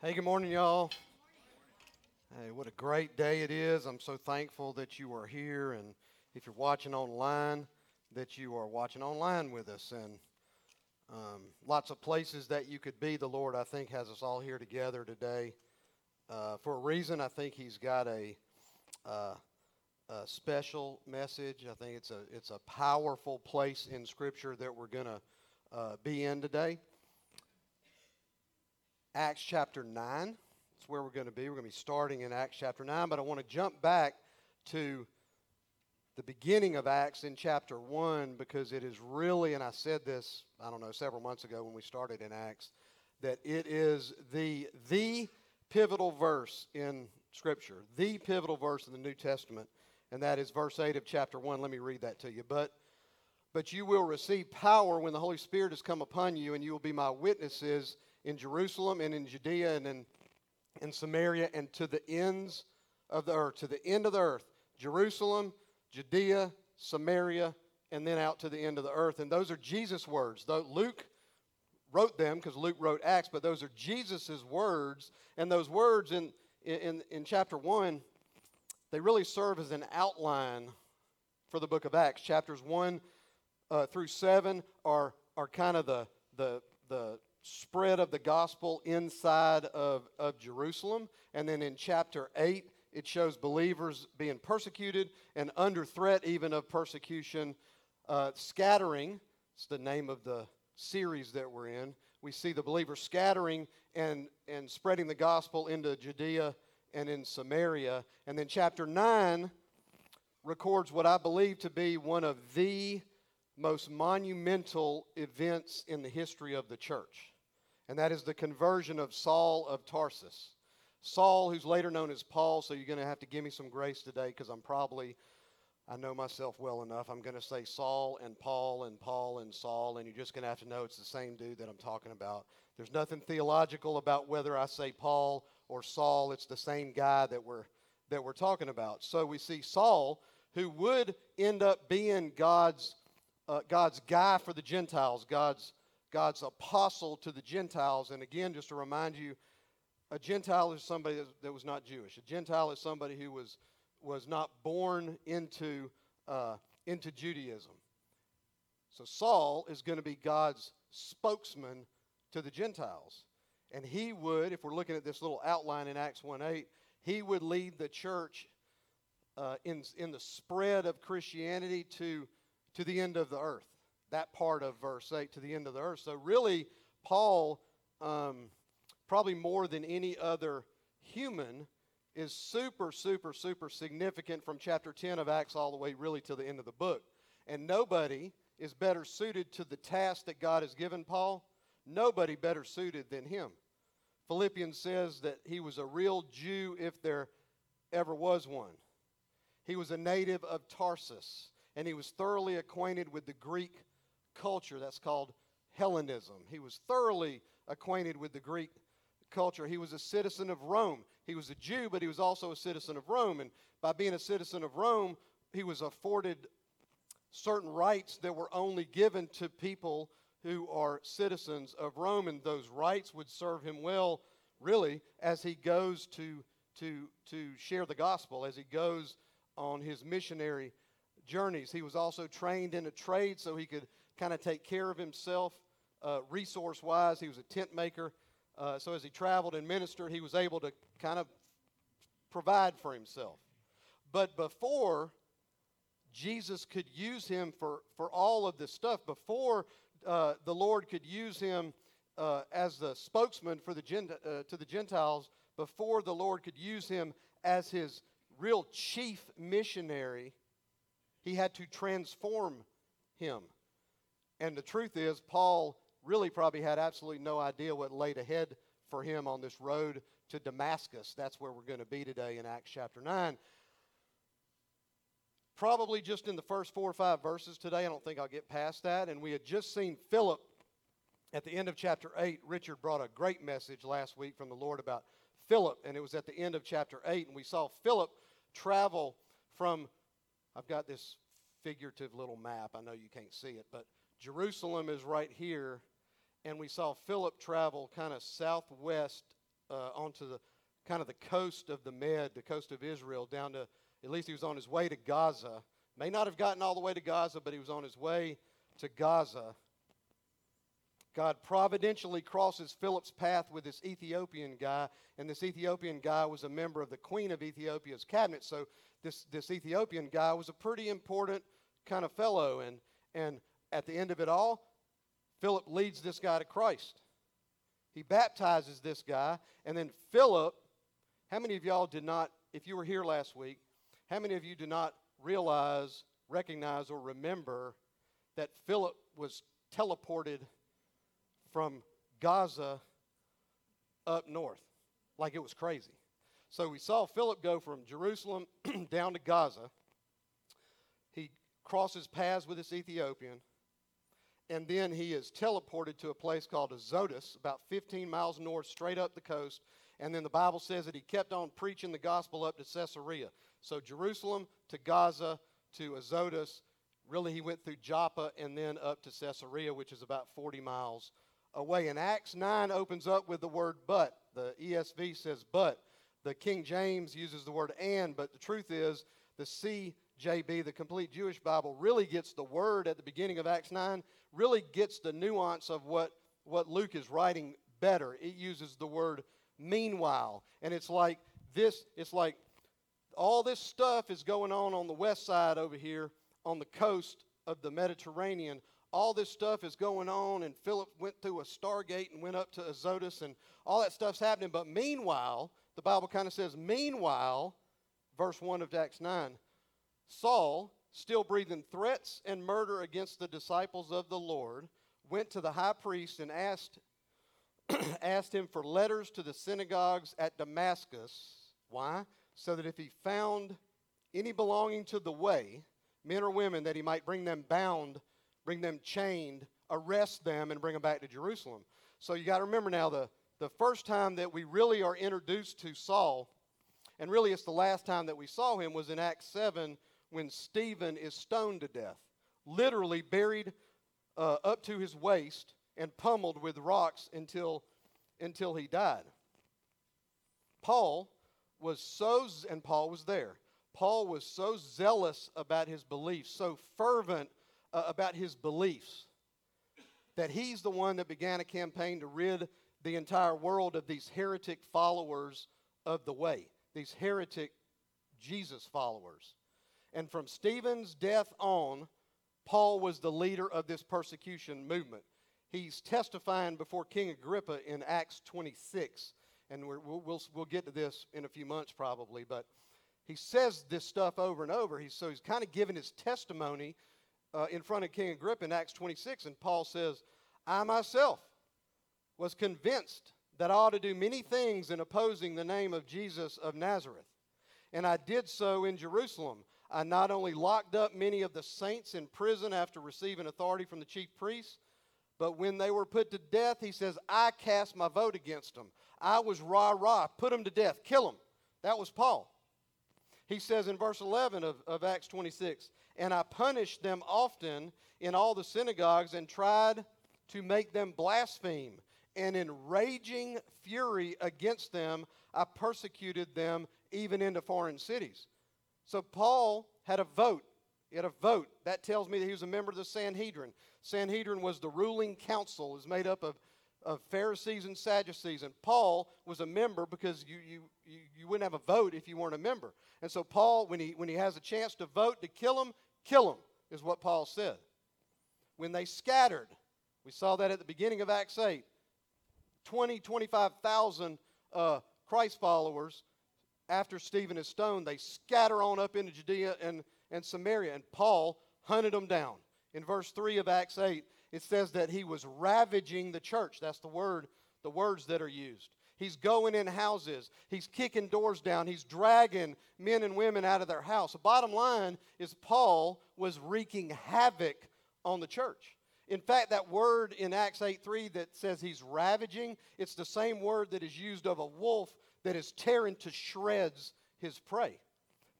Hey, good morning, y'all. Hey, what a great day it is. I'm so thankful that you are here. And if you're watching online, that you are watching online with us. And um, lots of places that you could be. The Lord, I think, has us all here together today uh, for a reason. I think He's got a, uh, a special message. I think it's a, it's a powerful place in Scripture that we're going to uh, be in today. Acts chapter 9. That's where we're going to be. We're going to be starting in Acts chapter 9, but I want to jump back to the beginning of Acts in chapter 1 because it is really, and I said this, I don't know, several months ago when we started in Acts, that it is the, the pivotal verse in Scripture, the pivotal verse in the New Testament, and that is verse 8 of chapter 1. Let me read that to you. But but you will receive power when the Holy Spirit has come upon you, and you will be my witnesses in Jerusalem and in Judea and in, in Samaria and to the ends of the earth, to the end of the earth. Jerusalem, Judea, Samaria, and then out to the end of the earth. And those are Jesus' words. Though Luke wrote them because Luke wrote Acts, but those are Jesus' words. And those words in, in, in chapter 1, they really serve as an outline for the book of Acts. Chapters 1 uh, through 7 are, are kind of the, the, the spread of the gospel inside of, of Jerusalem. And then in chapter 8, it shows believers being persecuted and under threat even of persecution. Uh, scattering, it's the name of the series that we're in. We see the believers scattering and, and spreading the gospel into Judea and in Samaria. And then chapter 9 records what I believe to be one of the most monumental events in the history of the church, and that is the conversion of Saul of Tarsus. Saul, who's later known as Paul, so you're going to have to give me some grace today because I'm probably, I know myself well enough. I'm going to say Saul and Paul and Paul and Saul, and you're just going to have to know it's the same dude that I'm talking about. There's nothing theological about whether I say Paul or Saul. It's the same guy that we're that we're talking about. So we see Saul, who would end up being God's uh, God's guy for the Gentiles, God's, God's apostle to the Gentiles. And again, just to remind you, a Gentile is somebody that was not Jewish. A Gentile is somebody who was, was not born into, uh, into Judaism. So Saul is going to be God's spokesman to the Gentiles. And he would, if we're looking at this little outline in Acts 1 8, he would lead the church uh, in, in the spread of Christianity to to the end of the earth. That part of verse 8, to the end of the earth. So, really, Paul, um, probably more than any other human, is super, super, super significant from chapter 10 of Acts all the way really to the end of the book. And nobody is better suited to the task that God has given Paul. Nobody better suited than him. Philippians says that he was a real Jew if there ever was one. He was a native of Tarsus and he was thoroughly acquainted with the Greek culture. That's called Hellenism. He was thoroughly acquainted with the Greek culture. He was a citizen of Rome. He was a Jew, but he was also a citizen of Rome. And by being a citizen of Rome, he was afforded certain rights that were only given to people who are citizens of Rome. And those rights would serve him well, really, as he goes to, to, to share the gospel, as he goes on his missionary journeys. He was also trained in a trade so he could kind of take care of himself uh, resource wise. He was a tent maker. Uh, so as he traveled and ministered, he was able to kind of provide for himself. But before Jesus could use him for, for all of this stuff, before uh, the Lord could use him uh, as the spokesman for the uh, to the Gentiles, before the Lord could use him as his real chief missionary, he had to transform him. And the truth is, Paul really probably had absolutely no idea what laid ahead for him on this road to Damascus. That's where we're going to be today in Acts chapter 9. Probably just in the first four or five verses today. I don't think I'll get past that. And we had just seen Philip at the end of chapter 8. Richard brought a great message last week from the Lord about Philip, and it was at the end of chapter 8. And we saw Philip travel from I've got this figurative little map. I know you can't see it, but Jerusalem is right here. And we saw Philip travel kind of southwest uh, onto the kind of the coast of the Med, the coast of Israel, down to at least he was on his way to Gaza. May not have gotten all the way to Gaza, but he was on his way to Gaza. God providentially crosses Philip's path with this Ethiopian guy, and this Ethiopian guy was a member of the Queen of Ethiopia's cabinet. So this, this Ethiopian guy was a pretty important kind of fellow. And, and at the end of it all, Philip leads this guy to Christ. He baptizes this guy, and then Philip, how many of y'all did not, if you were here last week, how many of you did not realize, recognize, or remember that Philip was teleported from Gaza up north? Like it was crazy. So we saw Philip go from Jerusalem down to Gaza. He crosses paths with this Ethiopian and then he is teleported to a place called Azotus, about 15 miles north, straight up the coast. And then the Bible says that he kept on preaching the gospel up to Caesarea. So Jerusalem to Gaza to Azotus. Really, he went through Joppa and then up to Caesarea, which is about 40 miles away. And Acts 9 opens up with the word but. The ESV says but. The King James uses the word and, but the truth is the CJB, the complete Jewish Bible, really gets the word at the beginning of Acts 9 really gets the nuance of what, what Luke is writing better. It uses the word meanwhile. And it's like this, it's like all this stuff is going on on the west side over here on the coast of the Mediterranean. All this stuff is going on, and Philip went through a stargate and went up to Azotus, and all that stuff's happening. But meanwhile, the Bible kind of says, meanwhile, verse 1 of Acts 9, Saul still breathing threats and murder against the disciples of the Lord, went to the high priest and asked, asked him for letters to the synagogues at Damascus. Why? So that if he found any belonging to the way, men or women, that he might bring them bound, bring them chained, arrest them, and bring them back to Jerusalem. So you got to remember now the, the first time that we really are introduced to Saul, and really it's the last time that we saw him, was in Acts 7 when Stephen is stoned to death, literally buried uh, up to his waist and pummeled with rocks until, until he died. Paul was so, and Paul was there, Paul was so zealous about his beliefs, so fervent uh, about his beliefs, that he's the one that began a campaign to rid the entire world of these heretic followers of the way, these heretic Jesus followers. And from Stephen's death on, Paul was the leader of this persecution movement. He's testifying before King Agrippa in Acts 26. And we will we'll, we'll get to this in a few months probably. But he says this stuff over and over. He's, so he's kind of giving his testimony uh, in front of King Agrippa in Acts 26. And Paul says, I myself was convinced that I ought to do many things in opposing the name of Jesus of Nazareth. And I did so in Jerusalem I not only locked up many of the saints in prison after receiving authority from the chief priests, but when they were put to death, he says, I cast my vote against them. I was rah rah, put them to death, kill them. That was Paul. He says in verse 11 of, of Acts 26, and I punished them often in all the synagogues and tried to make them blaspheme. And in raging fury against them, I persecuted them even into foreign cities. So Paul had a vote. He had a vote. That tells me that he was a member of the Sanhedrin. Sanhedrin was the ruling council. Was made up of, of Pharisees and Sadducees. And Paul was a member because you, you, you, wouldn't have a vote if you weren't a member. And so Paul, when he, when he has a chance to vote to kill him, kill him, is what Paul said. When they scattered, we saw that at the beginning of Acts 8, 20, 25,000 uh, Christ followers after Stephen is stoned, they scatter on up into Judea and, and Samaria, and Paul hunted them down. In verse 3 of Acts 8, it says that he was ravaging the church. That's the word, the words that are used. He's going in houses. He's kicking doors down. He's dragging men and women out of their house. The bottom line is Paul was wreaking havoc on the church. In fact, that word in Acts 8 3 that says he's ravaging, it's the same word that is used of a wolf that is tearing to shreds his prey.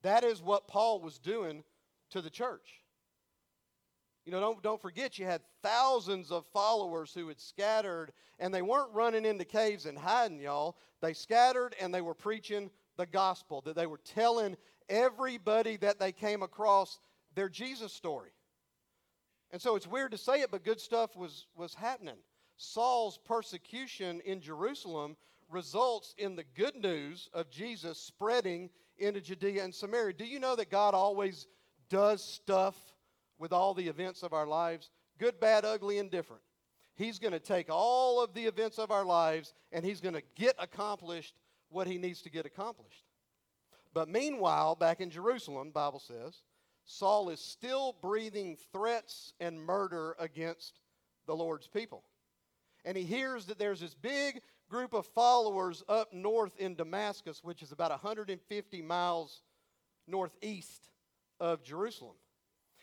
That is what Paul was doing to the church. You know, don't, don't forget you had thousands of followers who had scattered, and they weren't running into caves and hiding, y'all. They scattered and they were preaching the gospel, that they were telling everybody that they came across their Jesus story. And so it's weird to say it, but good stuff was, was happening. Saul's persecution in Jerusalem results in the good news of Jesus spreading into Judea and Samaria. Do you know that God always does stuff with all the events of our lives? Good, bad, ugly, and different. He's going to take all of the events of our lives and he's going to get accomplished what he needs to get accomplished. But meanwhile, back in Jerusalem, Bible says, Saul is still breathing threats and murder against the Lord's people. And he hears that there's this big group of followers up north in Damascus, which is about 150 miles northeast of Jerusalem.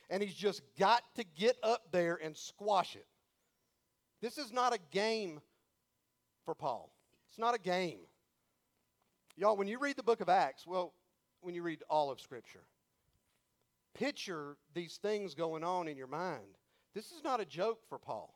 And he's just got to get up there and squash it. This is not a game for Paul. It's not a game. Y'all, when you read the book of Acts, well, when you read all of Scripture, picture these things going on in your mind. This is not a joke for Paul.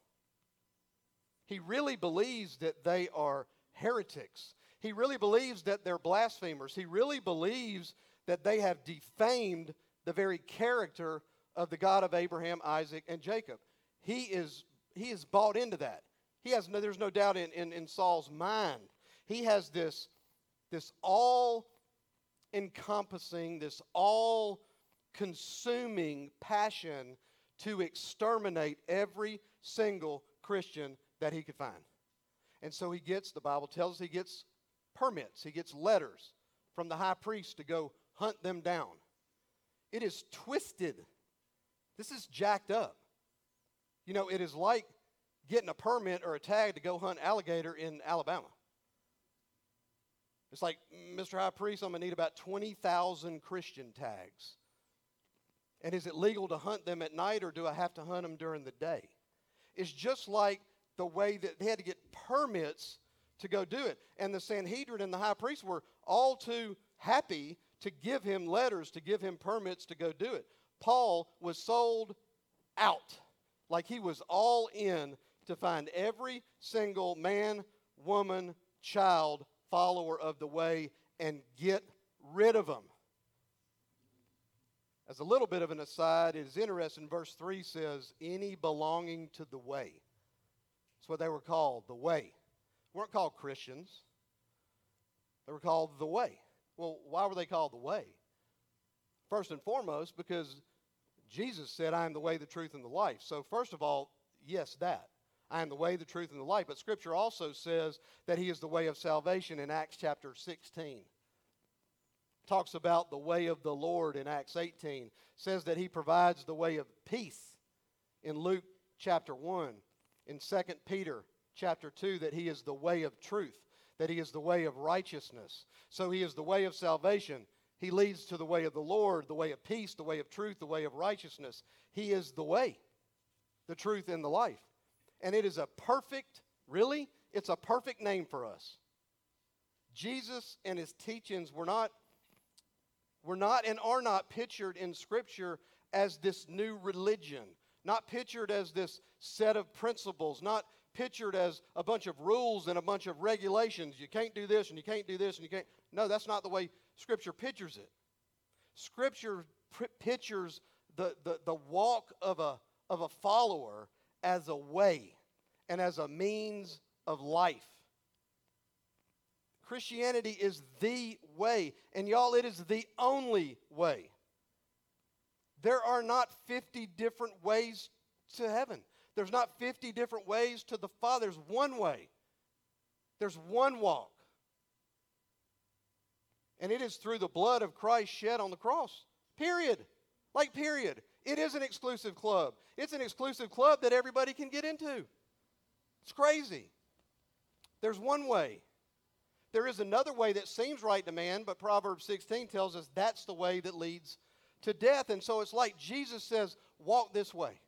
He really believes that they are heretics. He really believes that they're blasphemers. He really believes that they have defamed the very character of the God of Abraham, Isaac, and Jacob. He is, he is bought into that. He has no, there's no doubt in, in, in Saul's mind. He has this, this all encompassing, this all consuming passion to exterminate every single Christian that he could find. And so he gets, the Bible tells us, he gets permits, he gets letters from the high priest to go hunt them down. It is twisted. This is jacked up. You know, it is like getting a permit or a tag to go hunt alligator in Alabama. It's like, Mr. High Priest, I'm going to need about 20,000 Christian tags. And is it legal to hunt them at night or do I have to hunt them during the day? It's just like the way that they had to get permits to go do it. And the Sanhedrin and the high priest were all too happy to give him letters, to give him permits to go do it. Paul was sold out, like he was all in to find every single man, woman, child, follower of the way and get rid of them. As a little bit of an aside, it is interesting, verse 3 says, any belonging to the way. That's what they were called, the way. They weren't called Christians. They were called the way. Well, why were they called the way? First and foremost, because Jesus said, I am the way, the truth, and the life. So, first of all, yes, that. I am the way, the truth, and the life. But Scripture also says that He is the way of salvation in Acts chapter 16 talks about the way of the Lord in Acts 18, says that he provides the way of peace in Luke chapter 1, in 2 Peter chapter 2, that he is the way of truth, that he is the way of righteousness. So he is the way of salvation. He leads to the way of the Lord, the way of peace, the way of truth, the way of righteousness. He is the way, the truth, and the life. And it is a perfect, really, it's a perfect name for us. Jesus and his teachings were not were not and are not pictured in Scripture as this new religion, not pictured as this set of principles, not pictured as a bunch of rules and a bunch of regulations. You can't do this and you can't do this and you can't. No, that's not the way Scripture pictures it. Scripture pictures the, the, the walk of a, of a follower as a way and as a means of life. Christianity is the way. And y'all, it is the only way. There are not 50 different ways to heaven. There's not 50 different ways to the Father. There's one way. There's one walk. And it is through the blood of Christ shed on the cross. Period. Like, period. It is an exclusive club. It's an exclusive club that everybody can get into. It's crazy. There's one way. There is another way that seems right to man, but Proverbs 16 tells us that's the way that leads to death. And so it's like Jesus says, walk this way.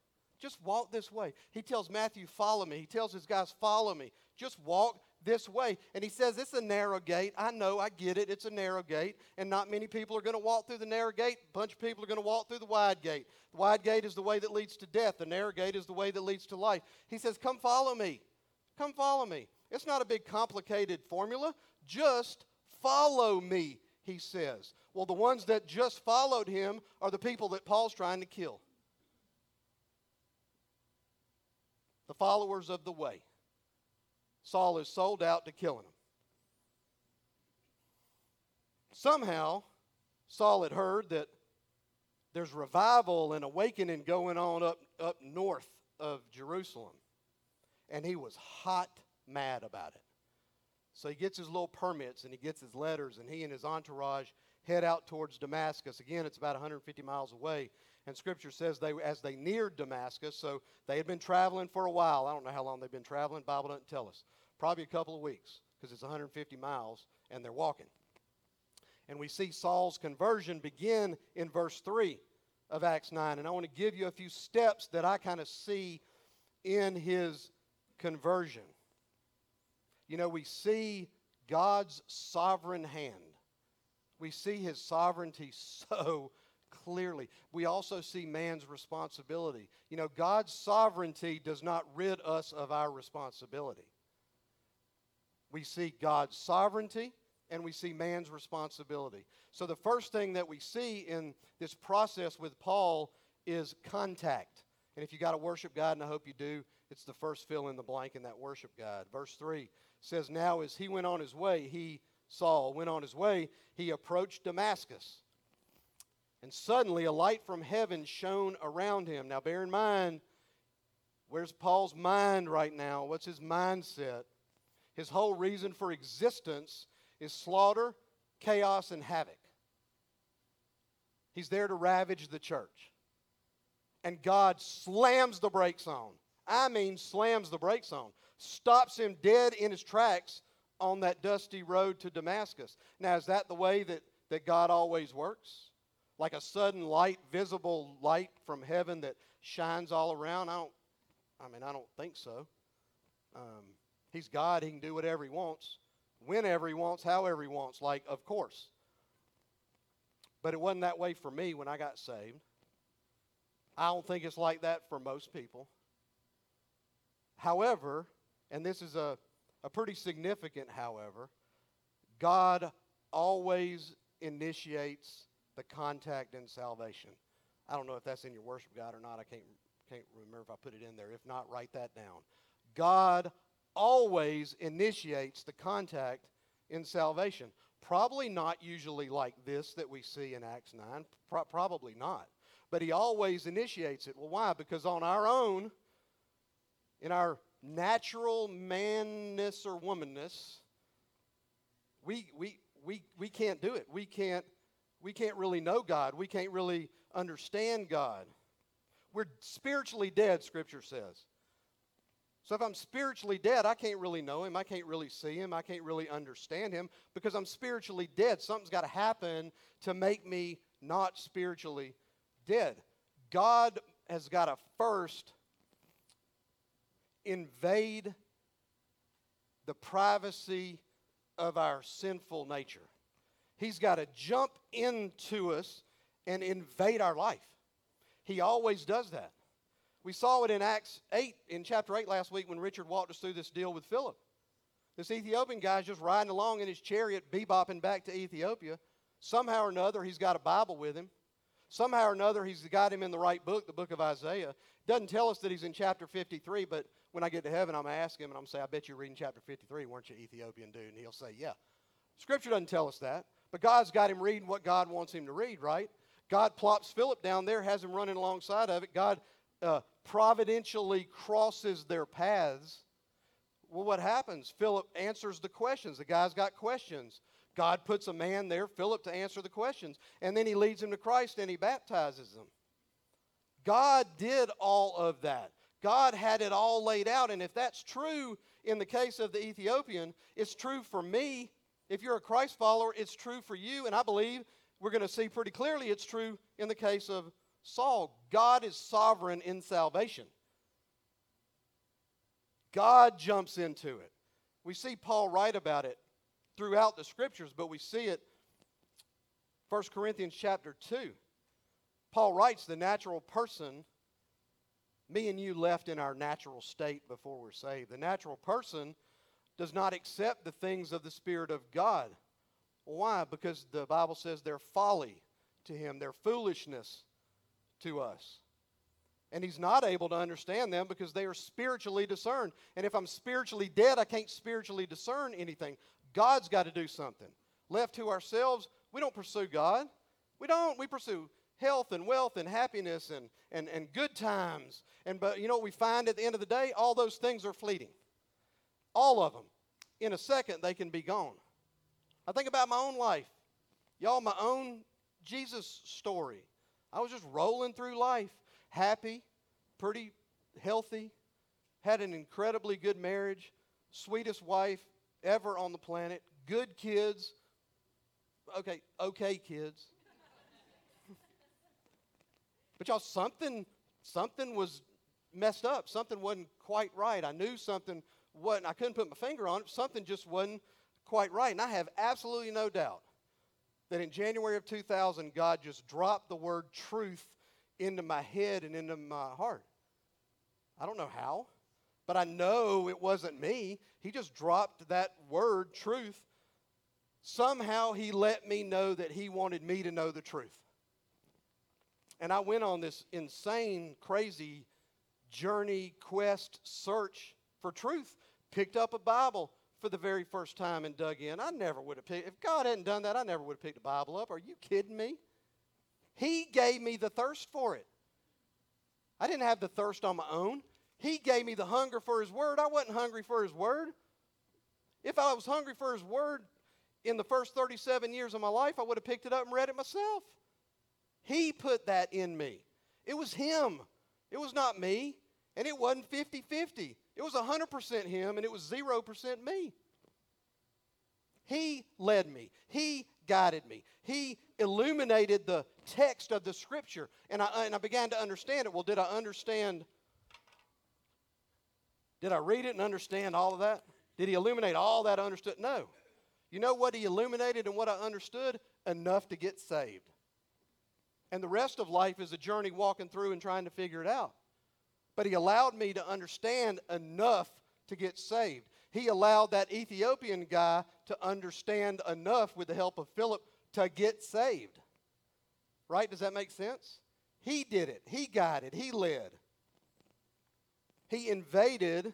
Just walk this way. He tells Matthew, Follow me. He tells his guys, Follow me. Just walk this way. And he says, It's a narrow gate. I know, I get it. It's a narrow gate. And not many people are going to walk through the narrow gate. A bunch of people are going to walk through the wide gate. The wide gate is the way that leads to death, the narrow gate is the way that leads to life. He says, Come follow me. Come follow me. It's not a big complicated formula. Just follow me, he says. Well, the ones that just followed him are the people that Paul's trying to kill. The followers of the way. Saul is sold out to killing them. Somehow, Saul had heard that there's revival and awakening going on up, up north of Jerusalem. And he was hot mad about it. So he gets his little permits and he gets his letters, and he and his entourage head out towards Damascus. Again, it's about 150 miles away. And Scripture says they, as they neared Damascus, so they had been traveling for a while. I don't know how long they've been traveling. Bible doesn't tell us. Probably a couple of weeks because it's 150 miles and they're walking. And we see Saul's conversion begin in verse 3 of Acts 9. And I want to give you a few steps that I kind of see in his conversion. You know, we see God's sovereign hand. We see his sovereignty so clearly. We also see man's responsibility. You know, God's sovereignty does not rid us of our responsibility. We see God's sovereignty and we see man's responsibility. So, the first thing that we see in this process with Paul is contact. And if you got a worship guide, and I hope you do, it's the first fill in the blank in that worship guide. Verse 3 says, Now as he went on his way, he, Saul, went on his way, he approached Damascus. And suddenly a light from heaven shone around him. Now, bear in mind, where's Paul's mind right now? What's his mindset? His whole reason for existence is slaughter, chaos, and havoc. He's there to ravage the church. And God slams the brakes on. I mean, slams the brakes on. Stops him dead in his tracks on that dusty road to Damascus. Now, is that the way that, that God always works? Like a sudden light, visible light from heaven that shines all around? I don't, I mean, I don't think so. Um, he's God. He can do whatever he wants, whenever he wants, however he wants. Like, of course. But it wasn't that way for me when I got saved. I don't think it's like that for most people. However, and this is a, a pretty significant however, God always initiates the contact and salvation. I don't know if that's in your worship guide or not. I can't, can't remember if I put it in there. If not, write that down. God always initiates the contact in salvation. Probably not usually like this that we see in Acts 9. Pro- probably not. But he always initiates it. Well, why? Because on our own, in our natural manness or womanness, we, we, we, we can't do it. We can't we can't really know God. We can't really understand God. We're spiritually dead, Scripture says. So if I'm spiritually dead, I can't really know Him. I can't really see Him. I can't really understand Him because I'm spiritually dead. Something's got to happen to make me not spiritually dead. God has got to first invade the privacy of our sinful nature. He's got to jump into us and invade our life. He always does that. We saw it in Acts 8, in chapter 8 last week when Richard walked us through this deal with Philip. This Ethiopian guy's just riding along in his chariot, bebopping back to Ethiopia. Somehow or another, he's got a Bible with him. Somehow or another, he's got him in the right book, the book of Isaiah. Doesn't tell us that he's in chapter 53, but when I get to heaven, I'm going to ask him and I'm going to say, I bet you're reading chapter 53, weren't you, Ethiopian dude? And he'll say, Yeah. Scripture doesn't tell us that. But God's got him reading what God wants him to read, right? God plops Philip down there, has him running alongside of it. God uh, providentially crosses their paths. Well, what happens? Philip answers the questions. The guy's got questions. God puts a man there, Philip, to answer the questions. And then he leads him to Christ and he baptizes them. God did all of that. God had it all laid out. And if that's true in the case of the Ethiopian, it's true for me if you're a Christ follower, it's true for you, and I believe we're going to see pretty clearly it's true in the case of Saul. God is sovereign in salvation. God jumps into it. We see Paul write about it throughout the scriptures, but we see it 1 Corinthians chapter 2. Paul writes the natural person, me and you left in our natural state before we're saved. The natural person does not accept the things of the Spirit of God. Why? Because the Bible says they're folly to him, they're foolishness to us. And he's not able to understand them because they are spiritually discerned. And if I'm spiritually dead, I can't spiritually discern anything. God's got to do something. Left to ourselves, we don't pursue God. We don't. We pursue health and wealth and happiness and, and, and good times. And but you know what we find at the end of the day? All those things are fleeting. All of them. In a second, they can be gone. I think about my own life. Y'all, my own Jesus story. I was just rolling through life, happy, pretty healthy, had an incredibly good marriage, sweetest wife ever on the planet, good kids. Okay, okay kids. but y'all, something, something was messed up. Something wasn't quite right. I knew something wasn't, I couldn't put my finger on it. Something just wasn't quite right. And I have absolutely no doubt that in January of 2000, God just dropped the word truth into my head and into my heart. I don't know how, but I know it wasn't me. He just dropped that word, truth. Somehow he let me know that he wanted me to know the truth. And I went on this insane, crazy journey, quest, search for truth. Picked up a Bible for the very first time and dug in. I never would have picked, if God hadn't done that, I never would have picked a Bible up. Are you kidding me? He gave me the thirst for it. I didn't have the thirst on my own. He gave me the hunger for His Word. I wasn't hungry for His Word. If I was hungry for His Word in the first 37 years of my life, I would have picked it up and read it myself. He put that in me. It was Him, it was not me. And it wasn't 50 50. It was 100% Him and it was 0% me. He led me, He guided me, He illuminated the text of the Scripture. And I, and I began to understand it. Well, did I understand? Did I read it and understand all of that? Did He illuminate all that I understood? No. You know what He illuminated and what I understood? Enough to get saved. And the rest of life is a journey walking through and trying to figure it out but he allowed me to understand enough to get saved. He allowed that Ethiopian guy to understand enough with the help of Philip to get saved. Right? Does that make sense? He did it. He guided. He led. He invaded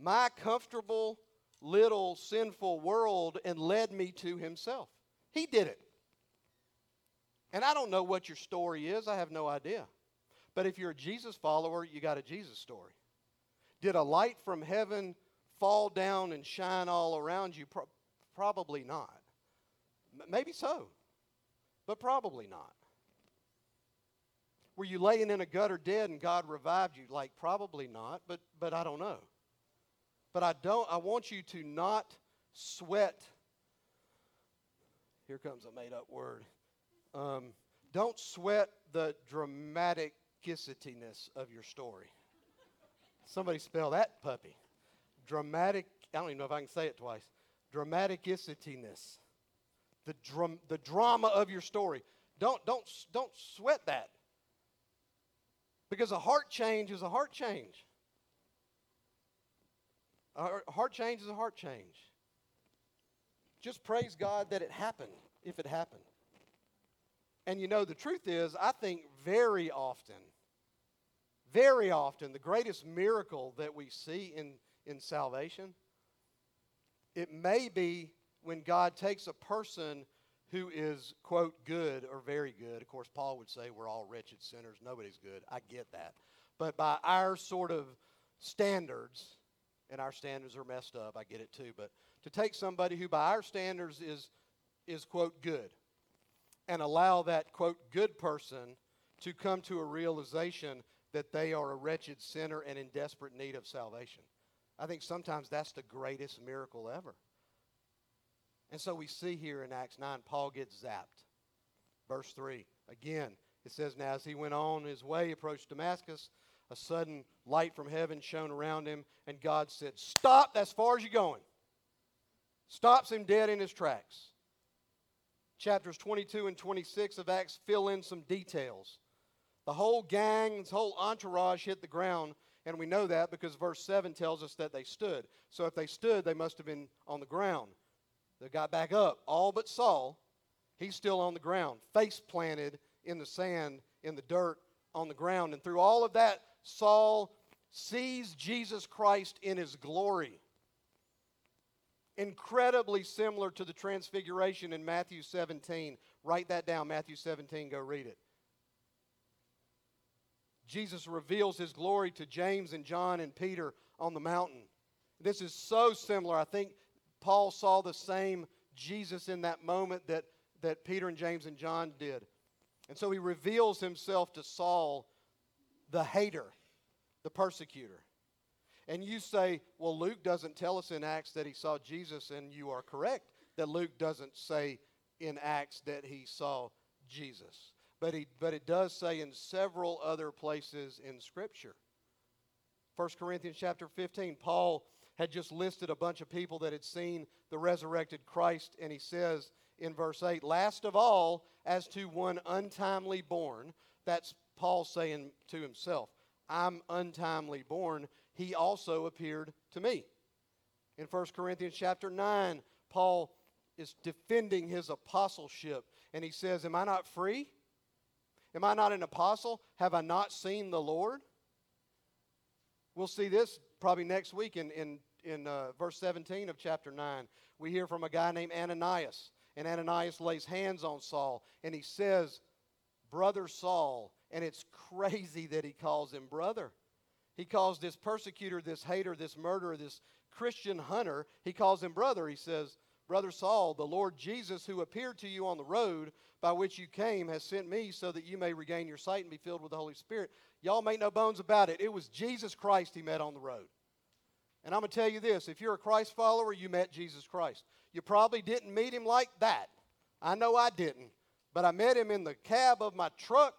my comfortable little sinful world and led me to himself. He did it. And I don't know what your story is. I have no idea. But if you're a Jesus follower, you got a Jesus story. Did a light from heaven fall down and shine all around you? Pro- probably not. M- maybe so, but probably not. Were you laying in a gutter dead and God revived you? Like probably not, but but I don't know. But I don't I want you to not sweat. Here comes a made up word. Um, don't sweat the dramatic dramaticityness of your story. Somebody spell that puppy. Dramatic, I don't even know if I can say it twice. Dramaticityness. The, drum, the drama of your story. Don't, don't, don't sweat that. Because a heart change is a heart change. A heart change is a heart change. Just praise God that it happened, if it happened. And you know, the truth is, I think very often very often, the greatest miracle that we see in, in salvation, it may be when God takes a person who is, quote, good or very good. Of course, Paul would say we're all wretched sinners. Nobody's good. I get that. But by our sort of standards, and our standards are messed up, I get it too, but to take somebody who by our standards is, is quote, good, and allow that, quote, good person to come to a realization that they are a wretched sinner and in desperate need of salvation. I think sometimes that's the greatest miracle ever. And so we see here in Acts 9, Paul gets zapped. Verse 3 again, It says, Now as he went on his way, approached Damascus, a sudden light from heaven shone around him, and God said, Stop, that's far as you're going. Stops him dead in his tracks. Chapters 22 and 26 of Acts fill in some details. The whole gang, this whole entourage hit the ground, and we know that because verse 7 tells us that they stood. So if they stood, they must have been on the ground. They got back up, all but Saul. He's still on the ground, face planted in the sand, in the dirt, on the ground. And through all of that, Saul sees Jesus Christ in his glory. Incredibly similar to the transfiguration in Matthew 17. Write that down, Matthew 17, go read it. Jesus reveals his glory to James and John and Peter on the mountain. This is so similar. I think Paul saw the same Jesus in that moment that, that Peter and James and John did. And so he reveals himself to Saul, the hater, the persecutor. And you say, well, Luke doesn't tell us in Acts that he saw Jesus, and you are correct that Luke doesn't say in Acts that he saw Jesus. But, he, but it does say in several other places in Scripture. 1 Corinthians chapter 15, Paul had just listed a bunch of people that had seen the resurrected Christ, and he says in verse 8, Last of all, as to one untimely born, that's Paul saying to himself, I'm untimely born. He also appeared to me. In 1 Corinthians chapter 9, Paul is defending his apostleship, and he says, Am I not free? Am I not an apostle? Have I not seen the Lord? We'll see this probably next week in, in, in uh, verse 17 of chapter 9. We hear from a guy named Ananias. And Ananias lays hands on Saul and he says, Brother Saul. And it's crazy that he calls him brother. He calls this persecutor, this hater, this murderer, this Christian hunter, he calls him brother. He says, Brother Saul, the Lord Jesus, who appeared to you on the road by which you came, has sent me so that you may regain your sight and be filled with the Holy Spirit. Y'all make no bones about it. It was Jesus Christ he met on the road. And I'm going to tell you this if you're a Christ follower, you met Jesus Christ. You probably didn't meet him like that. I know I didn't. But I met him in the cab of my truck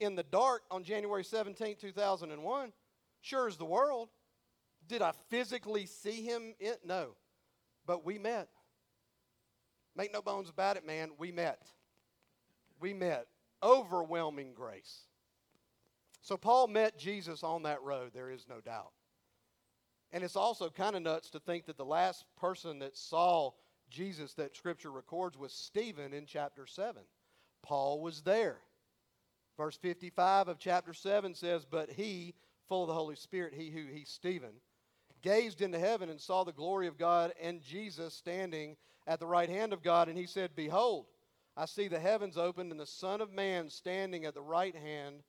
in the dark on January 17, 2001. Sure as the world. Did I physically see him? In? No. But we met. Make no bones about it, man. We met. We met. Overwhelming grace. So Paul met Jesus on that road, there is no doubt. And it's also kind of nuts to think that the last person that saw Jesus that Scripture records was Stephen in chapter 7. Paul was there. Verse 55 of chapter 7 says, But he, full of the Holy Spirit, he who, he, Stephen, gazed into heaven and saw the glory of God and Jesus standing at the right hand of God. And he said, Behold, I see the heavens opened and the Son of Man standing at the right hand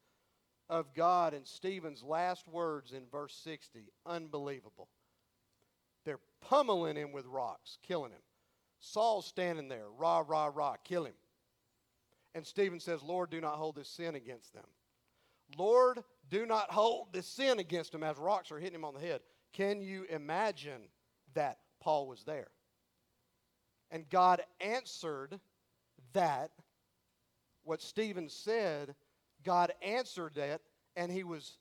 of God and Stephen's last words in verse 60. Unbelievable. They're pummeling him with rocks, killing him. Saul's standing there, rah, rah, rah, kill him. And Stephen says, Lord, do not hold this sin against them. Lord, do not hold this sin against them as rocks are hitting him on the head. Can you imagine that Paul was there? And God answered that, what Stephen said God answered that, and he was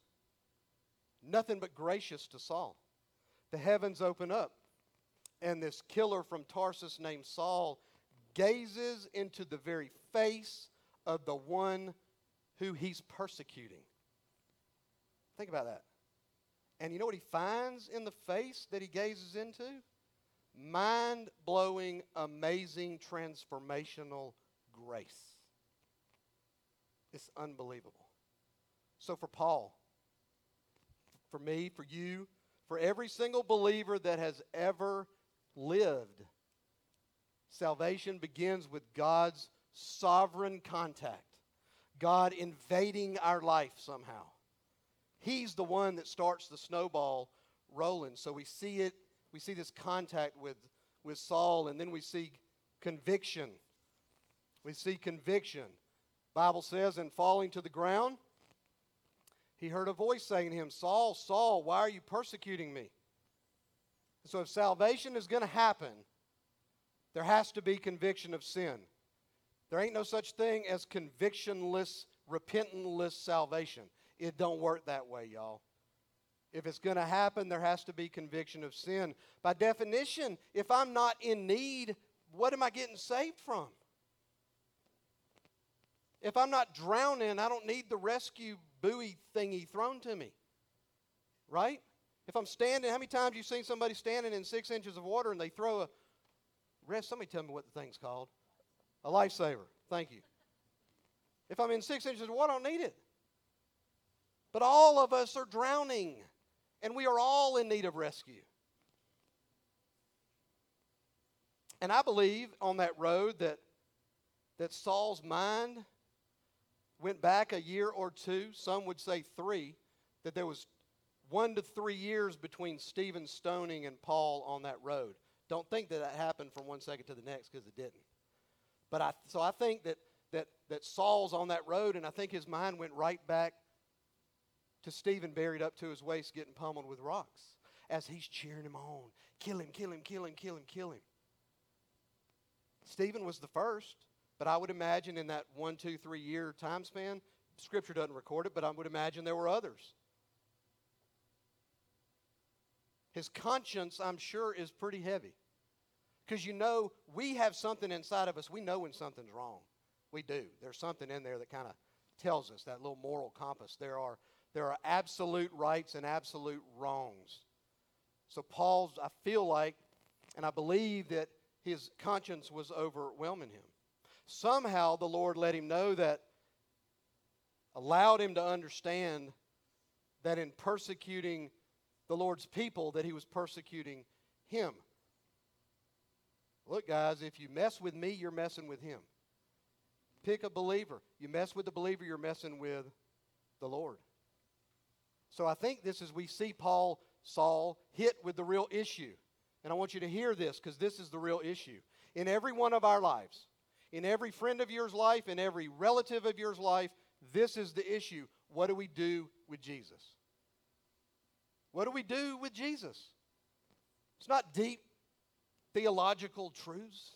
nothing but gracious to Saul. The heavens open up, and this killer from Tarsus named Saul gazes into the very face of the one who he's persecuting. Think about that. And you know what he finds in the face that he gazes into? Mind blowing, amazing, transformational grace. It's unbelievable. So, for Paul, for me, for you, for every single believer that has ever lived, salvation begins with God's sovereign contact, God invading our life somehow. He's the one that starts the snowball rolling. So we see it, we see this contact with, with Saul, and then we see conviction. We see conviction. Bible says, and falling to the ground, he heard a voice saying to him, Saul, Saul, why are you persecuting me? So if salvation is going to happen, there has to be conviction of sin. There ain't no such thing as convictionless repentantless salvation. It don't work that way, y'all. If it's going to happen, there has to be conviction of sin. By definition, if I'm not in need, what am I getting saved from? If I'm not drowning, I don't need the rescue buoy thingy thrown to me. Right? If I'm standing, how many times you seen somebody standing in six inches of water and they throw a rest? Somebody tell me what the thing's called. A lifesaver. Thank you. If I'm in six inches of water, I don't need it. But all of us are drowning, and we are all in need of rescue. And I believe on that road that, that Saul's mind went back a year or two, some would say three, that there was one to three years between Stephen's stoning and Paul on that road. Don't think that that happened from one second to the next because it didn't. But I, so I think that, that, that Saul's on that road, and I think his mind went right back to Stephen buried up to his waist getting pummeled with rocks as he's cheering him on. Kill him, kill him, kill him, kill him, kill him. Stephen was the first, but I would imagine in that one, two, three year time span, Scripture doesn't record it, but I would imagine there were others. His conscience, I'm sure, is pretty heavy. Because you know, we have something inside of us. We know when something's wrong. We do. There's something in there that kind of tells us that little moral compass. There are, there are absolute rights and absolute wrongs. So, Paul's, I feel like, and I believe that his conscience was overwhelming him. Somehow the Lord let him know that, allowed him to understand that in persecuting the Lord's people, that he was persecuting him. Look, guys, if you mess with me, you're messing with him. Pick a believer. You mess with the believer, you're messing with the Lord. So I think this is we see Paul, Saul, hit with the real issue. And I want you to hear this because this is the real issue. In every one of our lives, in every friend of yours life, in every relative of yours life, this is the issue. What do we do with Jesus? What do we do with Jesus? It's not deep theological truths.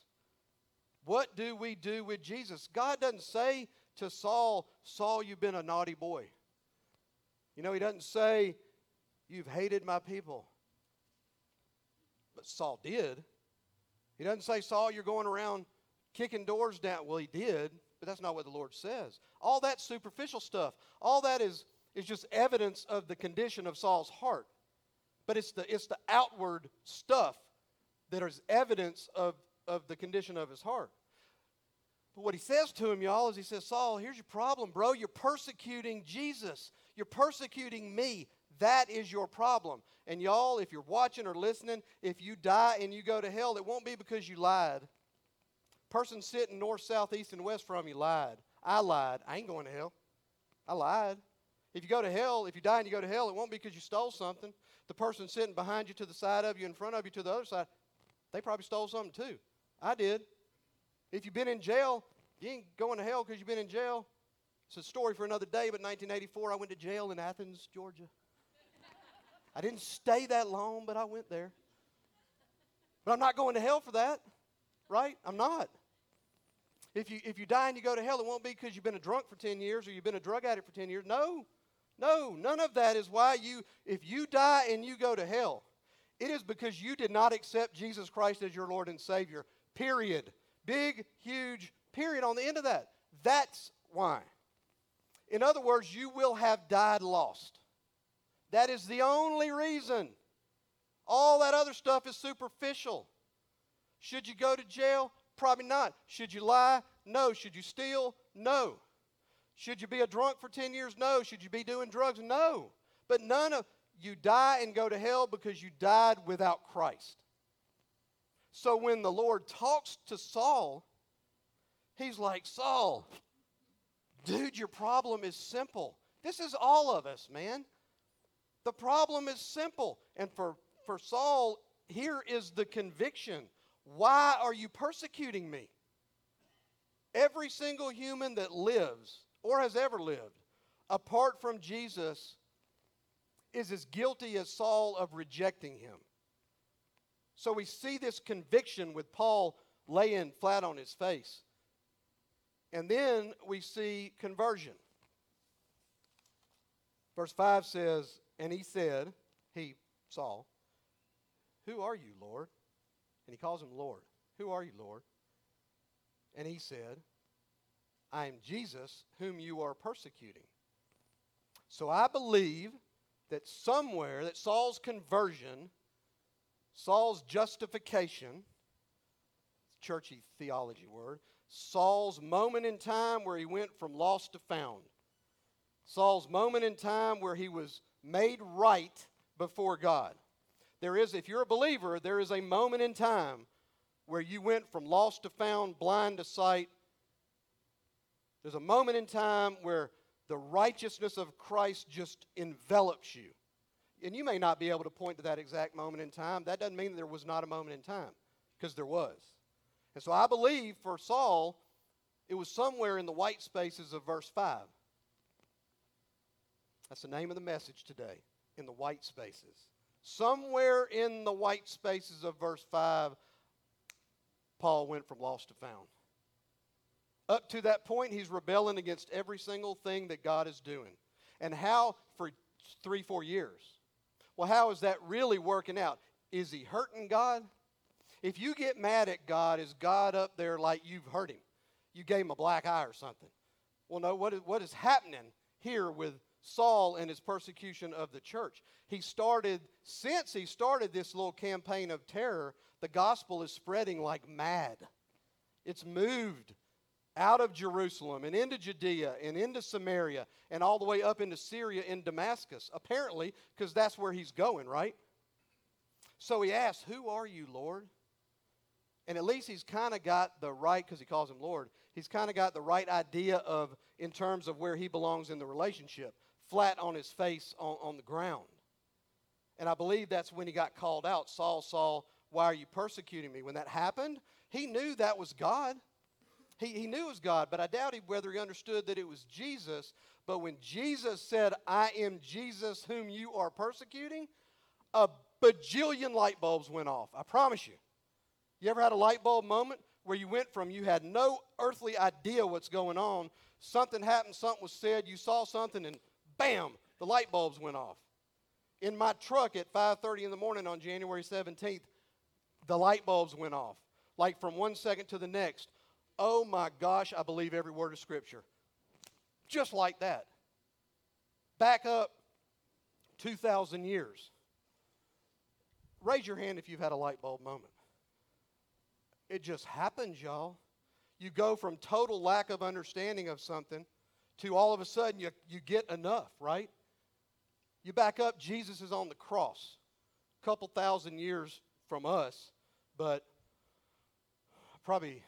What do we do with Jesus? God doesn't say to Saul, Saul, you've been a naughty boy. You know, he doesn't say, You've hated my people. But Saul did. He doesn't say, Saul, you're going around kicking doors down. Well, he did, but that's not what the Lord says. All that superficial stuff, all that is, is just evidence of the condition of Saul's heart. But it's the, it's the outward stuff that is evidence of, of the condition of his heart. But what he says to him, y'all, is he says, Saul, here's your problem, bro. You're persecuting Jesus. You're persecuting me. That is your problem. And y'all, if you're watching or listening, if you die and you go to hell, it won't be because you lied. Person sitting north, south, east, and west from you lied. I lied. I ain't going to hell. I lied. If you go to hell, if you die and you go to hell, it won't be because you stole something. The person sitting behind you, to the side of you, in front of you, to the other side, they probably stole something too. I did. If you've been in jail, you ain't going to hell because you've been in jail. It's a story for another day, but 1984, I went to jail in Athens, Georgia. I didn't stay that long, but I went there. But I'm not going to hell for that, right? I'm not. If you, if you die and you go to hell, it won't be because you've been a drunk for 10 years or you've been a drug addict for 10 years. No, no, none of that is why you, if you die and you go to hell, it is because you did not accept Jesus Christ as your Lord and Savior. Period. Big, huge period on the end of that. That's why. In other words, you will have died lost. That is the only reason. All that other stuff is superficial. Should you go to jail? Probably not. Should you lie? No. Should you steal? No. Should you be a drunk for 10 years? No. Should you be doing drugs? No. But none of you die and go to hell because you died without Christ. So when the Lord talks to Saul, he's like, Saul, dude, your problem is simple. This is all of us, man. The problem is simple. And for, for Saul, here is the conviction why are you persecuting me? Every single human that lives or has ever lived apart from Jesus is as guilty as Saul of rejecting him. So we see this conviction with Paul laying flat on his face. And then we see conversion. Verse 5 says, And he said, He, Saul, Who are you, Lord? And he calls him Lord. Who are you, Lord? And he said, I am Jesus whom you are persecuting. So I believe that somewhere, that Saul's conversion, Saul's justification, churchy theology word, Saul's moment in time where he went from lost to found, Saul's moment in time where he was made right before God. There is, if you're a believer, there is a moment in time where you went from lost to found, blind to sight. There's a moment in time where the righteousness of Christ just envelops you. And you may not be able to point to that exact moment in time. That doesn't mean there was not a moment in time, because there was. And so I believe for Saul, it was somewhere in the white spaces of verse 5. That's the name of the message today, in the white spaces. Somewhere in the white spaces of verse 5, Paul went from lost to found. Up to that point, he's rebelling against every single thing that God is doing. And how for three, four years? Well, how is that really working out? Is he hurting God? If you get mad at God, is God up there like you've hurt him? You gave him a black eye or something. Well, no, what is, what is happening here with Saul and his persecution of the church? He started, since he started this little campaign of terror, the gospel is spreading like mad. It's moved out of Jerusalem and into Judea and into Samaria and all the way up into Syria and Damascus, apparently, because that's where he's going, right? So he asks, Who are you, Lord? And at least he's kind of got the right, because he calls him Lord, he's kind of got the right idea of, in terms of where he belongs in the relationship, flat on his face on, on the ground. And I believe that's when he got called out. Saul, Saul, why are you persecuting me? When that happened, he knew that was God. He, he knew it was God, but I doubt whether he understood that it was Jesus. But when Jesus said, I am Jesus whom you are persecuting, a bajillion light bulbs went off. I promise you. You ever had a light bulb moment where you went from you had no earthly idea what's going on, something happened, something was said, you saw something, and bam, the light bulbs went off. In my truck at 5:30 in the morning on January 17th, the light bulbs went off. Like from one second to the next. Oh my gosh, I believe every word of Scripture. Just like that. Back up 2,000 years. Raise your hand if you've had a light bulb moment. It just happens, y'all. You go from total lack of understanding of something to all of a sudden you, you get enough, right? You back up, Jesus is on the cross, a couple thousand years from us, but probably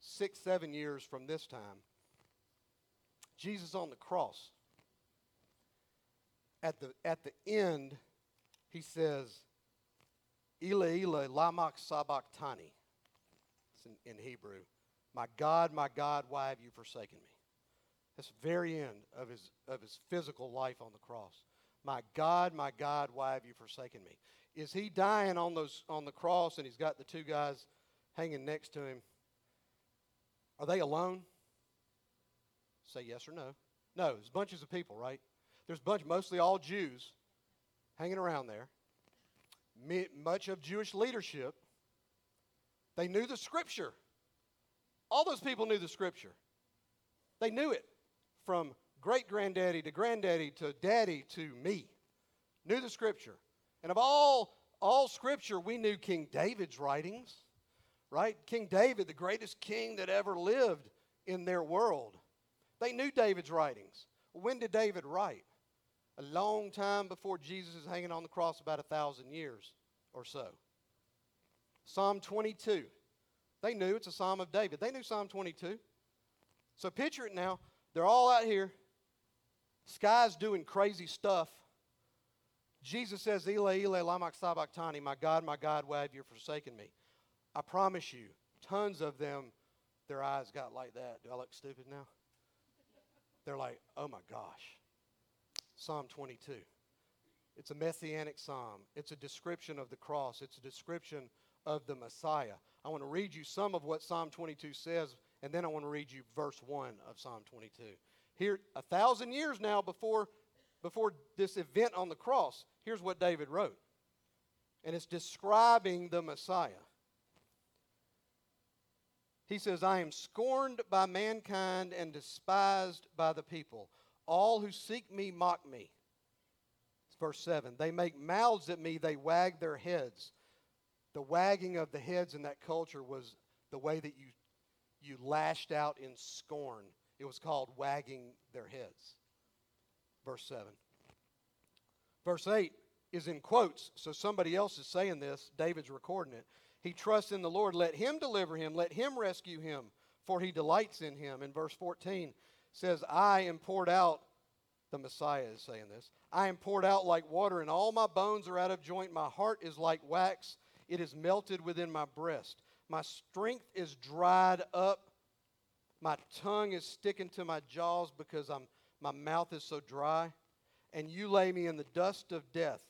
six, seven years from this time. Jesus on the cross. At the, at the end, he says, Ila Ila Lamak Sabachthani in, in Hebrew. My God, my God, why have you forsaken me? That's the very end of his, of his physical life on the cross. My God, my God, why have you forsaken me? Is he dying on, those, on the cross and he's got the two guys hanging next to him? Are they alone? Say yes or no. No, there's bunches of people, right? There's a bunch, mostly all Jews hanging around there. Much of Jewish leadership they knew the scripture. All those people knew the scripture. They knew it from great granddaddy to granddaddy to daddy to me. Knew the scripture. And of all all scripture, we knew King David's writings, right? King David, the greatest king that ever lived in their world. They knew David's writings. When did David write? A long time before Jesus is hanging on the cross, about a thousand years or so. Psalm 22. They knew it's a Psalm of David. They knew Psalm 22. So picture it now. They're all out here. Sky's doing crazy stuff. Jesus says, Ele, Ele, lama sabachthani, my God, my God, why have you forsaken me? I promise you, tons of them, their eyes got like that. Do I look stupid now? They're like, oh my gosh. Psalm 22. It's a messianic psalm. It's a description of the cross. It's a description of the Messiah. I want to read you some of what Psalm 22 says, and then I want to read you verse 1 of Psalm 22. Here, a thousand years now before before this event on the cross, here's what David wrote. And it's describing the Messiah. He says, I am scorned by mankind and despised by the people. All who seek me mock me. It's verse 7. They make mouths at me, they wag their heads. The wagging of the heads in that culture was the way that you, you lashed out in scorn. It was called wagging their heads. Verse 7. Verse 8 is in quotes, so somebody else is saying this. David's recording it. He trusts in the Lord. Let him deliver him. Let him rescue him, for he delights in him. In verse 14 says, I am poured out. The Messiah is saying this. I am poured out like water, and all my bones are out of joint. My heart is like wax. It is melted within my breast. My strength is dried up. My tongue is sticking to my jaws because I'm, my mouth is so dry. And you lay me in the dust of death.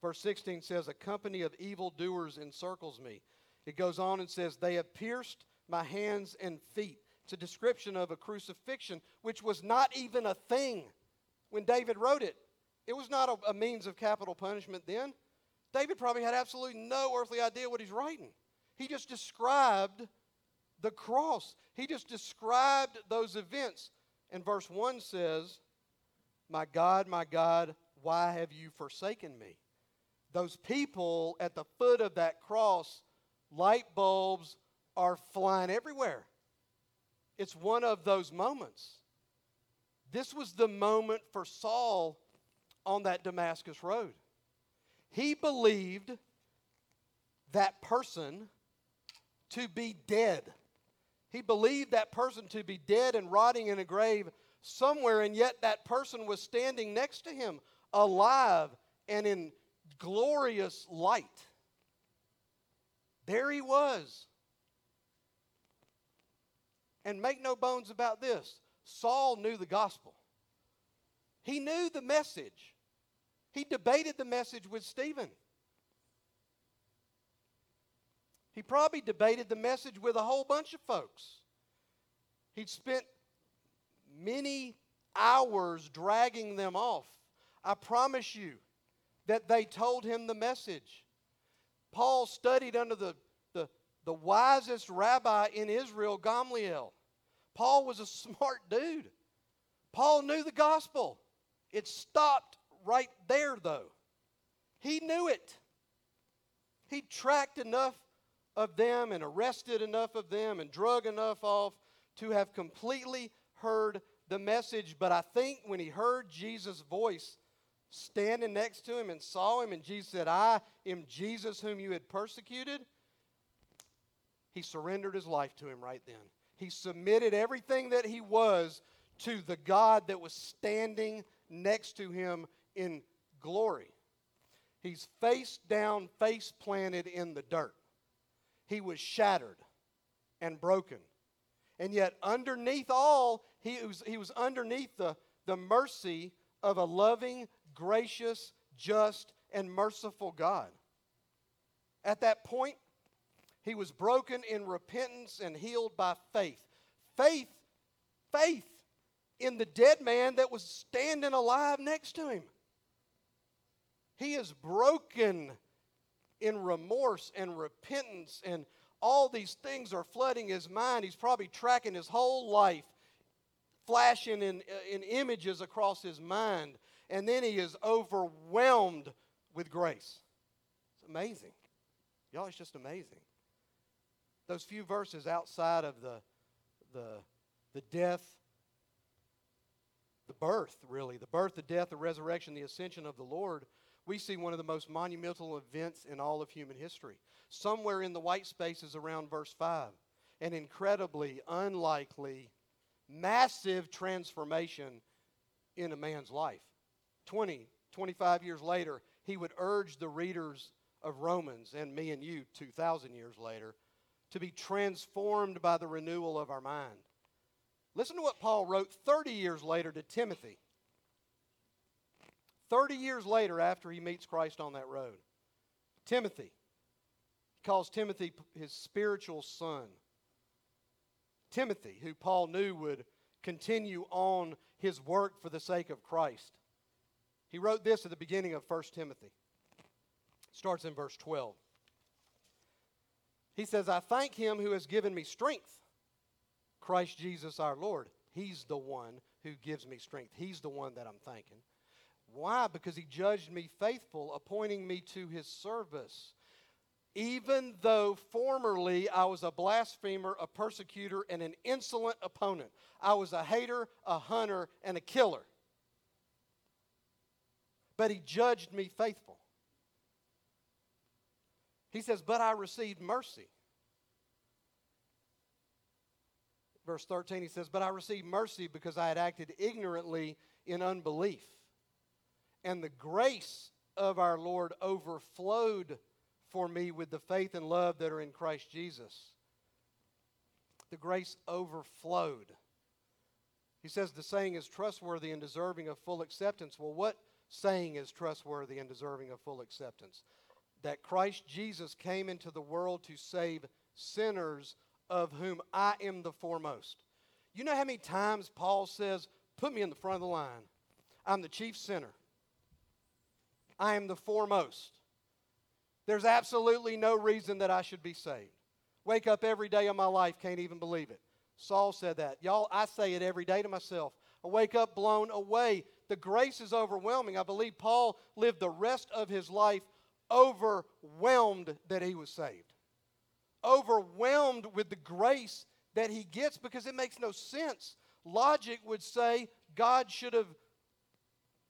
Verse 16 says, A company of evildoers encircles me. It goes on and says, They have pierced my hands and feet. It's a description of a crucifixion, which was not even a thing when David wrote it. It was not a, a means of capital punishment then. David probably had absolutely no earthly idea what he's writing. He just described the cross, he just described those events. And verse 1 says, My God, my God, why have you forsaken me? those people at the foot of that cross, light bulbs are flying everywhere. It's one of those moments. This was the moment for Saul on that Damascus road. He believed that person to be dead. He believed that person to be dead and rotting in a grave somewhere, and yet that person was standing next to him, alive and in glorious light. There he was. And make no bones about this Saul knew the gospel, he knew the message. He debated the message with Stephen. He probably debated the message with a whole bunch of folks. He'd spent many hours dragging them off. I promise you, that they told him the message. Paul studied under the, the, the wisest rabbi in Israel, Gamaliel. Paul was a smart dude. Paul knew the gospel. It stopped right there, though. He knew it. He tracked enough of them and arrested enough of them and drug enough off to have completely heard the message. But I think when he heard Jesus' voice, standing next to him and saw him, and Jesus said, I am Jesus whom you had persecuted, he surrendered his life to him right then. He submitted everything that he was to the God that was standing next to him in glory. He's face down, face planted in the dirt. He was shattered and broken. And yet, underneath all, he was, he was underneath the, the mercy of a loving, gracious, just, and merciful God. At that point, he was broken in repentance and healed by faith. Faith, faith in the dead man that was standing alive next to him. He is broken in remorse and repentance, and all these things are flooding his mind. He's probably tracking his whole life, flashing in, uh, in images across his mind and then he is overwhelmed with grace. It's amazing. Y'all, it's just amazing. Those few verses outside of the, the, the death, the birth, really, the birth, the death, the resurrection, the ascension of the Lord, we see one of the most monumental events in all of human history. Somewhere in the white spaces around verse 5, an incredibly unlikely, massive transformation in a man's life. 20, 25 years later, he would urge the readers of Romans and me and you 2,000 years later to be transformed by the renewal of our mind. Listen to what Paul wrote 30 years later to Timothy. 30 years later, after he meets Christ on that road, Timothy, he calls Timothy his spiritual son. Timothy, who Paul knew would continue on his work for the sake of Christ. He wrote this at the beginning of 1 Timothy. It starts in verse 12. He says, I thank him who has given me strength, Christ Jesus our Lord. He's the one who gives me strength. He's the one that I'm thanking. Why? Because he judged me faithful, appointing me to his service. Even though formerly I was a blasphemer, a persecutor, and an insolent opponent, I was a hater, a hunter, and a killer. But he judged me faithful. He says, But I received mercy. Verse 13, he says, But I received mercy because I had acted ignorantly in unbelief. And the grace of our Lord overflowed for me with the faith and love that are in Christ Jesus. The grace overflowed. He says the saying is trustworthy and deserving of full acceptance. Well, what saying is trustworthy and deserving of full acceptance? That Christ Jesus came into the world to save sinners, of whom I am the foremost. You know how many times Paul says, Put me in the front of the line? I'm the chief sinner. I am the foremost. There's absolutely no reason that I should be saved. Wake up every day of my life, can't even believe it. Saul said that. Y'all, I say it every day to myself. I wake up blown away. The grace is overwhelming. I believe Paul lived the rest of his life overwhelmed that he was saved. Overwhelmed with the grace that he gets because it makes no sense. Logic would say God should have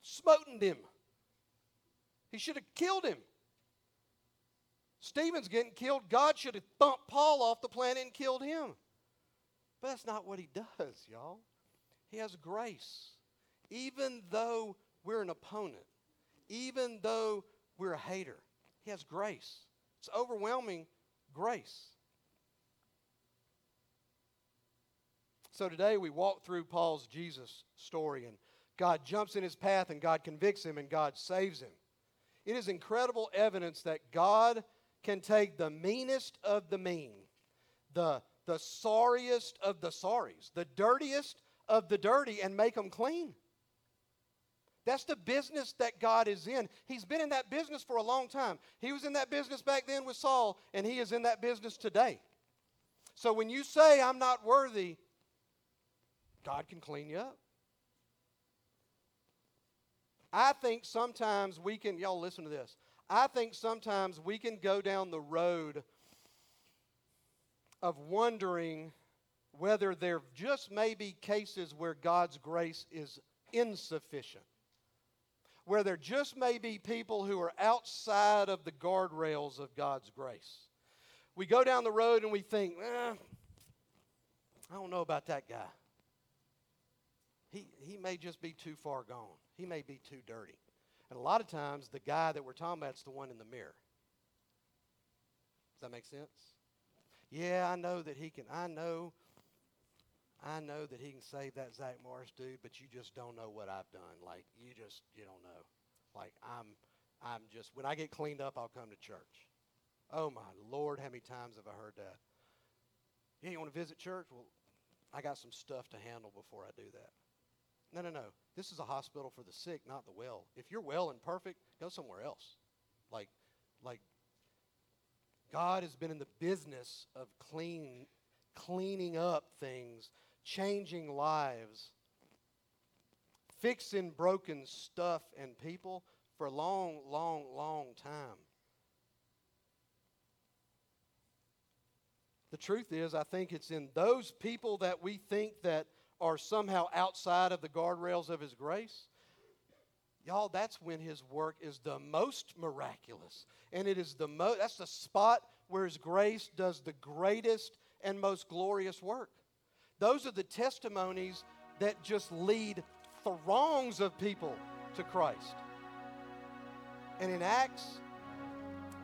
smoten him. He should have killed him. Stephen's getting killed. God should have thumped Paul off the planet and killed him. But that's not what he does, y'all. He has grace. Even though we're an opponent, even though we're a hater, he has grace. It's overwhelming grace. So today we walk through Paul's Jesus story, and God jumps in his path, and God convicts him, and God saves him. It is incredible evidence that God can take the meanest of the mean, the, the sorriest of the sorries, the dirtiest of the dirty, and make them clean. That's the business that God is in. He's been in that business for a long time. He was in that business back then with Saul, and he is in that business today. So when you say, I'm not worthy, God can clean you up. I think sometimes we can, y'all listen to this. I think sometimes we can go down the road of wondering whether there just may be cases where God's grace is insufficient. Where there just may be people who are outside of the guardrails of God's grace. We go down the road and we think, eh, I don't know about that guy. He, he may just be too far gone. He may be too dirty. And a lot of times, the guy that we're talking about is the one in the mirror. Does that make sense? Yeah, I know that he can. I know. I know that he can save that Zach Morris dude, but you just don't know what I've done. Like you just you don't know. Like I'm I'm just when I get cleaned up, I'll come to church. Oh my Lord, how many times have I heard that? You want to visit church? Well, I got some stuff to handle before I do that. No, no, no. This is a hospital for the sick, not the well. If you're well and perfect, go somewhere else. Like, like God has been in the business of clean, cleaning up things, changing lives, fixing broken stuff and people for a long, long, long time. The truth is, I think it's in those people that we think that are somehow outside of the guardrails of His grace, y'all, that's when His work is the most miraculous. And it is the most, that's the spot where His grace does the greatest and most glorious work. Those are the testimonies that just lead throngs of people to Christ. And in Acts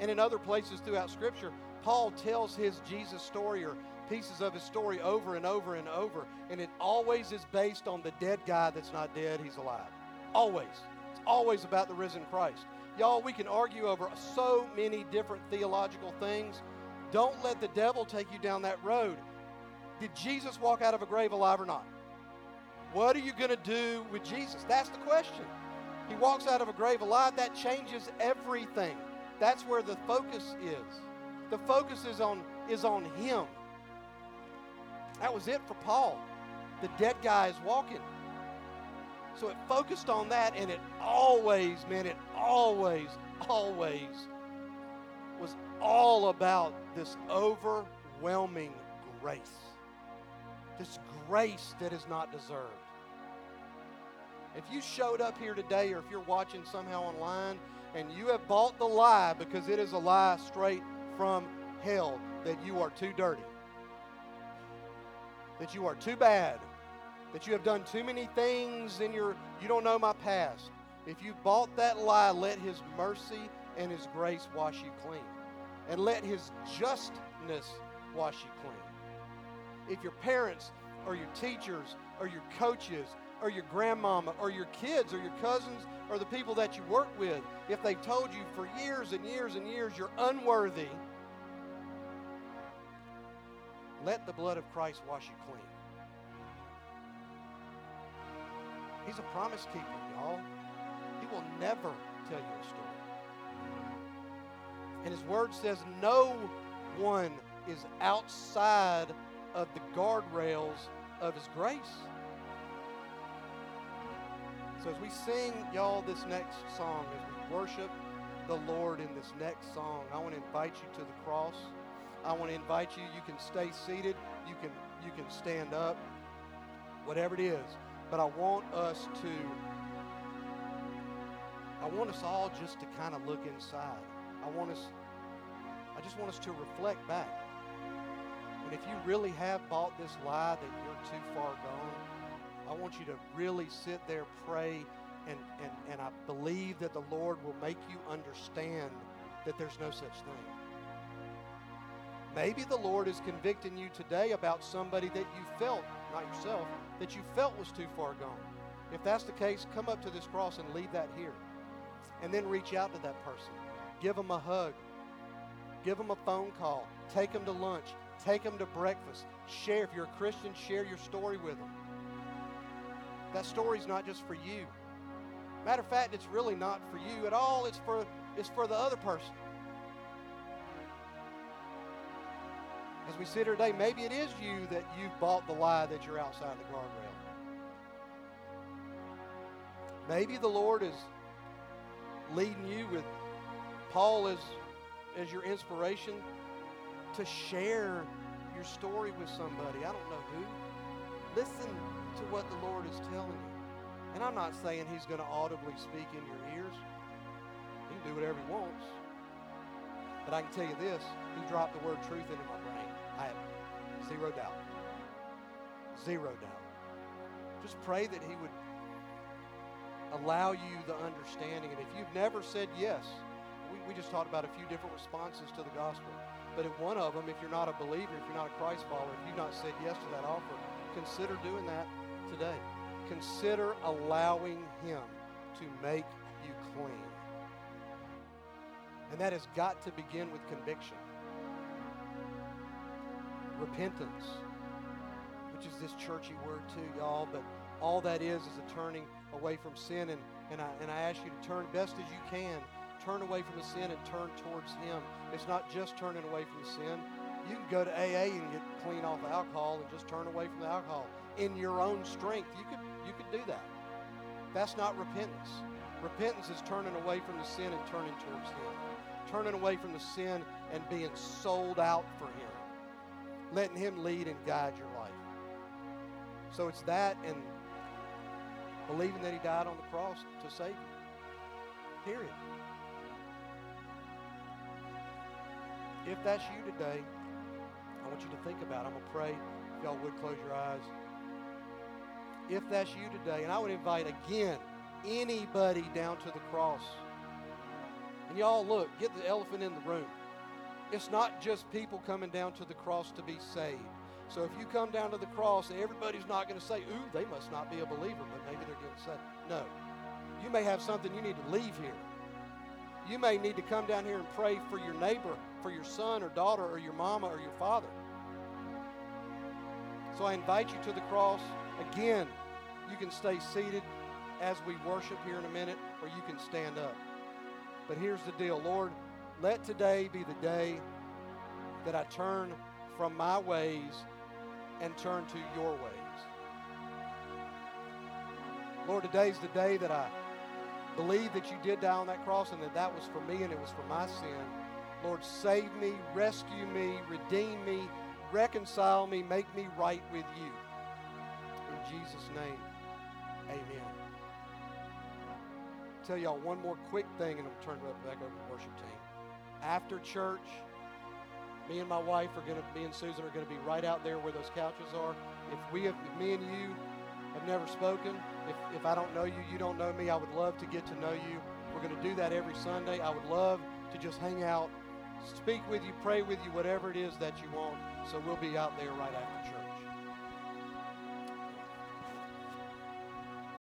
and in other places throughout Scripture, Paul tells his Jesus story or pieces of his story over and over and over, and it always is based on the dead guy that's not dead, he's alive. Always. It's always about the risen Christ. Y'all, we can argue over so many different theological things. Don't let the devil take you down that road. Did Jesus walk out of a grave alive or not? What are you going to do with Jesus? That's the question. He walks out of a grave alive. That changes everything. That's where the focus is. The focus is on, is on Him. That was it for Paul. The dead guy is walking. So it focused on that, and it always, man, it always, always was all about this overwhelming grace. This grace that is not deserved. If you showed up here today, or if you're watching somehow online, and you have bought the lie because it is a lie straight from hell that you are too dirty, that you are too bad, that you have done too many things in your, you don't know my past. If you bought that lie, let His mercy and His grace wash you clean. And let His justness wash you clean. If your parents or your teachers or your coaches or your grandmama or your kids or your cousins or the people that you work with, if they've told you for years and years and years you're unworthy, let the blood of Christ wash you clean. He's a promise keeper, y'all. He will never tell you a story. And his word says no one is outside of the guardrails of his grace. So as we sing, y'all, this next song, as we worship the Lord in this next song, I want to invite you to the cross. I want to invite you. You can stay seated. You can you can stand up. Whatever it is. But I want us to, I want us all just to kind of look inside. I want us, I just want us to reflect back. And if you really have bought this lie that you're too far gone, I want you to really sit there, pray, and, and, and I believe that the Lord will make you understand that there's no such thing. Maybe the Lord is convicting you today about somebody that you felt not yourself, that you felt was too far gone. If that's the case, come up to this cross and leave that here. And then reach out to that person. Give them a hug. Give them a phone call. Take them to lunch. Take them to breakfast. Share. If you're a Christian, share your story with them. That story's not just for you. Matter of fact, it's really not for you at all. It's for, it's for the other person. As we sit here today, maybe it is you that you've bought the lie that you're outside the guardrail. Maybe the Lord is leading you with Paul as, as your inspiration to share your story with somebody. I don't know who. Listen to what the Lord is telling you. And I'm not saying he's going to audibly speak in your ears. He can do whatever he wants. But I can tell you this, he dropped the word truth into my zero doubt. Zero doubt. Just pray that He would allow you the understanding. And if you've never said yes, we, we just talked about a few different responses to the gospel. But in one of them, if you're not a believer, if you're not a Christ follower, if you've not said yes to that offer, consider doing that today. Consider allowing Him to make you clean. And that has got to begin with conviction repentance, which is this churchy word too, y'all. But all that is is a turning away from sin. And, and, I, and I ask you to turn best as you can. Turn away from the sin and turn towards Him. It's not just turning away from the sin. You can go to AA and get clean off alcohol and just turn away from the alcohol in your own strength. You could, you could do that. That's not repentance. Repentance is turning away from the sin and turning towards Him. Turning away from the sin and being sold out for Him letting Him lead and guide your life. So it's that and believing that He died on the cross to save you. Period. If that's you today, I want you to think about it. I'm going to pray. If y'all would close your eyes. If that's you today, and I would invite again anybody down to the cross. And y'all look, get the elephant in the room it's not just people coming down to the cross to be saved. So if you come down to the cross, everybody's not going to say, ooh, they must not be a believer, but maybe they're getting saved. No. You may have something you need to leave here. You may need to come down here and pray for your neighbor, for your son or daughter or your mama or your father. So I invite you to the cross. Again, you can stay seated. as we worship here in a minute, or you can stand up. But here's the deal Lord, let today be the day that I turn from my ways and turn to your ways. Lord, today's the day that I believe that you did die on that cross and that that was for me and it was for my sin. Lord, save me, rescue me, redeem me, reconcile me, make me right with you. In Jesus' name, amen. Tell y'all one more quick thing and I'll turn it back over to the worship team. After church, me and my wife are going to, me and Susan are going to be right out there where those couches are. If we have, if me and you have never spoken, if, if I don't know you, you don't know me, I would love to get to know you. We're going to do that every Sunday. I would love to just hang out, speak with you, pray with you, whatever it is that you want. So we'll be out there right after church.